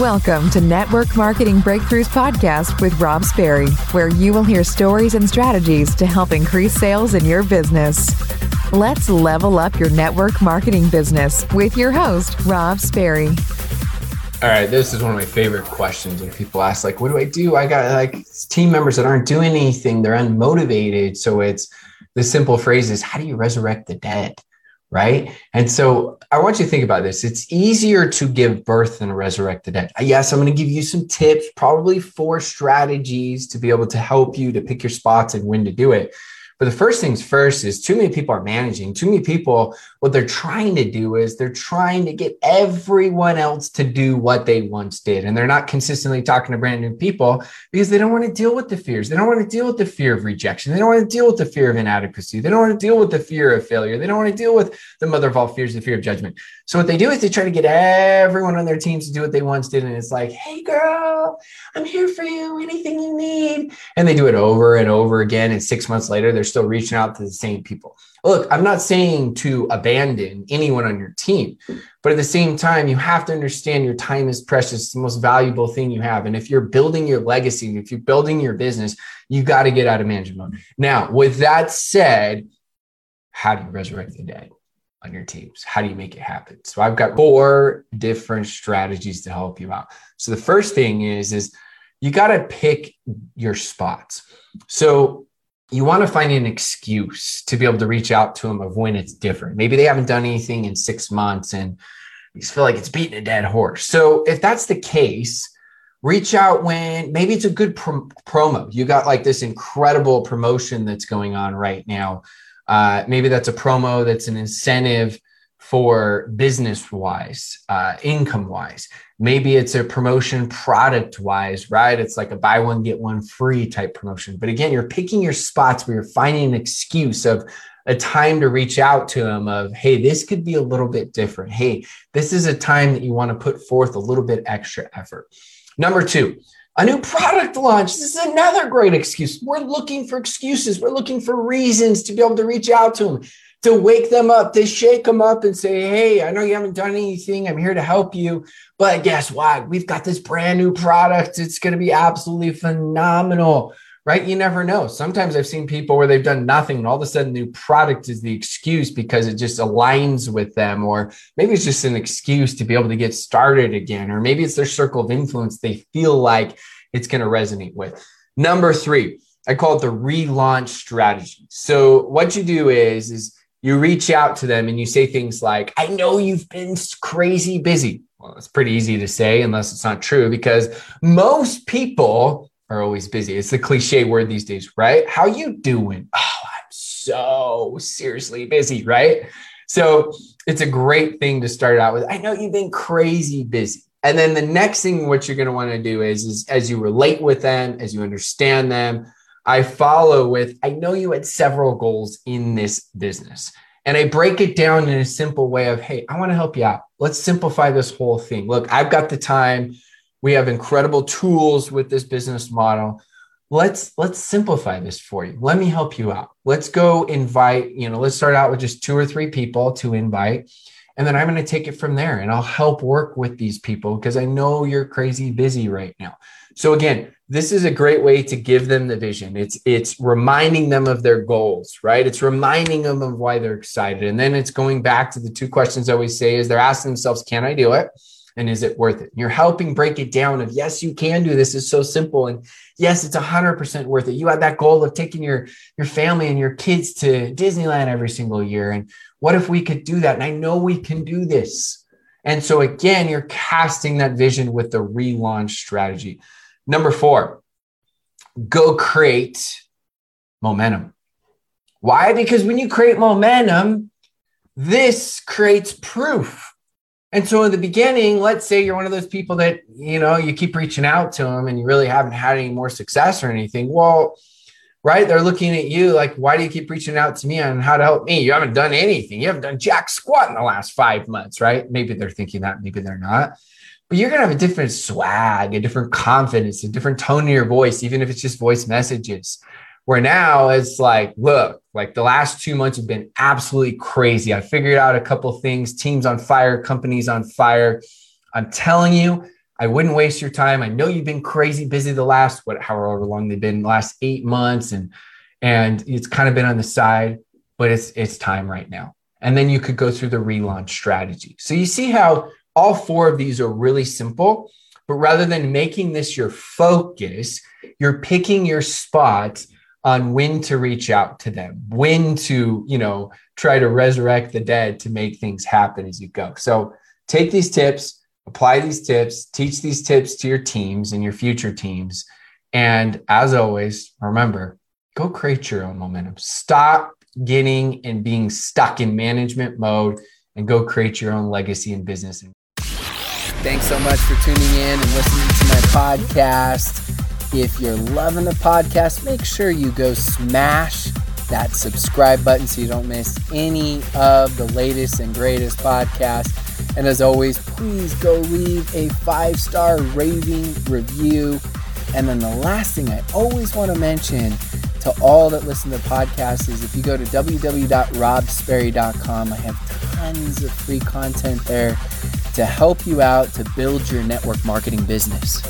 Welcome to Network Marketing Breakthroughs Podcast with Rob Sperry, where you will hear stories and strategies to help increase sales in your business. Let's level up your network marketing business with your host, Rob Sperry. All right, this is one of my favorite questions when people ask, like, what do I do? I got like team members that aren't doing anything, they're unmotivated. So it's the simple phrase is, how do you resurrect the dead? Right? And so I want you to think about this. It's easier to give birth than resurrect the dead. Yes, I'm going to give you some tips, probably four strategies to be able to help you to pick your spots and when to do it. But the first things first is too many people are managing. Too many people, what they're trying to do is they're trying to get everyone else to do what they once did. And they're not consistently talking to brand new people because they don't want to deal with the fears. They don't want to deal with the fear of rejection. They don't want to deal with the fear of inadequacy. They don't want to deal with the fear of failure. They don't want to deal with the mother of all fears, the fear of judgment. So what they do is they try to get everyone on their teams to do what they once did. And it's like, hey, girl, I'm here for you. Anything you need. And they do it over and over again. And six months later, they're still reaching out to the same people. Look, I'm not saying to abandon anyone on your team, but at the same time, you have to understand your time is precious, it's the most valuable thing you have. And if you're building your legacy, if you're building your business, you got to get out of management mode. Now, with that said, how do you resurrect the dead? on your teams? How do you make it happen? So I've got four different strategies to help you out. So the first thing is is you got to pick your spots. So you want to find an excuse to be able to reach out to them of when it's different. Maybe they haven't done anything in 6 months and you feel like it's beating a dead horse. So if that's the case, reach out when maybe it's a good promo. You got like this incredible promotion that's going on right now uh, maybe that's a promo that's an incentive for business wise, uh, income wise. Maybe it's a promotion product wise, right? It's like a buy one, get one free type promotion. But again, you're picking your spots where you're finding an excuse of a time to reach out to them of, hey, this could be a little bit different. Hey, this is a time that you want to put forth a little bit extra effort. Number two, a new product launch. This is another great excuse. We're looking for excuses. We're looking for reasons to be able to reach out to them, to wake them up, to shake them up and say, Hey, I know you haven't done anything. I'm here to help you. But guess what? We've got this brand new product. It's going to be absolutely phenomenal right? You never know. Sometimes I've seen people where they've done nothing and all of a sudden new product is the excuse because it just aligns with them, or maybe it's just an excuse to be able to get started again, or maybe it's their circle of influence they feel like it's going to resonate with. Number three, I call it the relaunch strategy. So what you do is, is you reach out to them and you say things like, I know you've been crazy busy. Well, it's pretty easy to say unless it's not true because most people are always busy. It's the cliche word these days, right? How you doing? Oh, I'm so seriously busy, right? So it's a great thing to start out with. I know you've been crazy busy. And then the next thing what you're going to want to do is, is as you relate with them, as you understand them, I follow with I know you had several goals in this business. And I break it down in a simple way of, hey, I want to help you out. Let's simplify this whole thing. Look, I've got the time we have incredible tools with this business model. Let's let's simplify this for you. Let me help you out. Let's go invite, you know, let's start out with just two or three people to invite. And then I'm going to take it from there and I'll help work with these people because I know you're crazy busy right now. So again, this is a great way to give them the vision. It's it's reminding them of their goals, right? It's reminding them of why they're excited. And then it's going back to the two questions I always say is they're asking themselves, can I do it? and is it worth it? You're helping break it down of yes, you can do this. It's so simple. And yes, it's hundred percent worth it. You have that goal of taking your, your family and your kids to Disneyland every single year. And what if we could do that? And I know we can do this. And so again, you're casting that vision with the relaunch strategy. Number four, go create momentum. Why? Because when you create momentum, this creates proof and so in the beginning, let's say you're one of those people that, you know, you keep reaching out to them and you really haven't had any more success or anything. Well, right. They're looking at you like, why do you keep reaching out to me on how to help me? You haven't done anything. You haven't done jack squat in the last five months, right? Maybe they're thinking that, maybe they're not. But you're going to have a different swag, a different confidence, a different tone in your voice, even if it's just voice messages. Where now it's like, look, like the last two months have been absolutely crazy. I figured out a couple things, teams on fire, companies on fire. I'm telling you, I wouldn't waste your time. I know you've been crazy busy the last what however long they've been last eight months and and it's kind of been on the side, but it's it's time right now. And then you could go through the relaunch strategy. So you see how all four of these are really simple, but rather than making this your focus, you're picking your spots on when to reach out to them, when to, you know, try to resurrect the dead to make things happen as you go. So take these tips, apply these tips, teach these tips to your teams and your future teams. And as always, remember, go create your own momentum. Stop getting and being stuck in management mode and go create your own legacy in business. Thanks so much for tuning in and listening to my podcast. If you're loving the podcast, make sure you go smash that subscribe button so you don't miss any of the latest and greatest podcasts. And as always, please go leave a five star raving review. And then the last thing I always want to mention to all that listen to podcasts is if you go to www.robsperry.com, I have tons of free content there to help you out to build your network marketing business.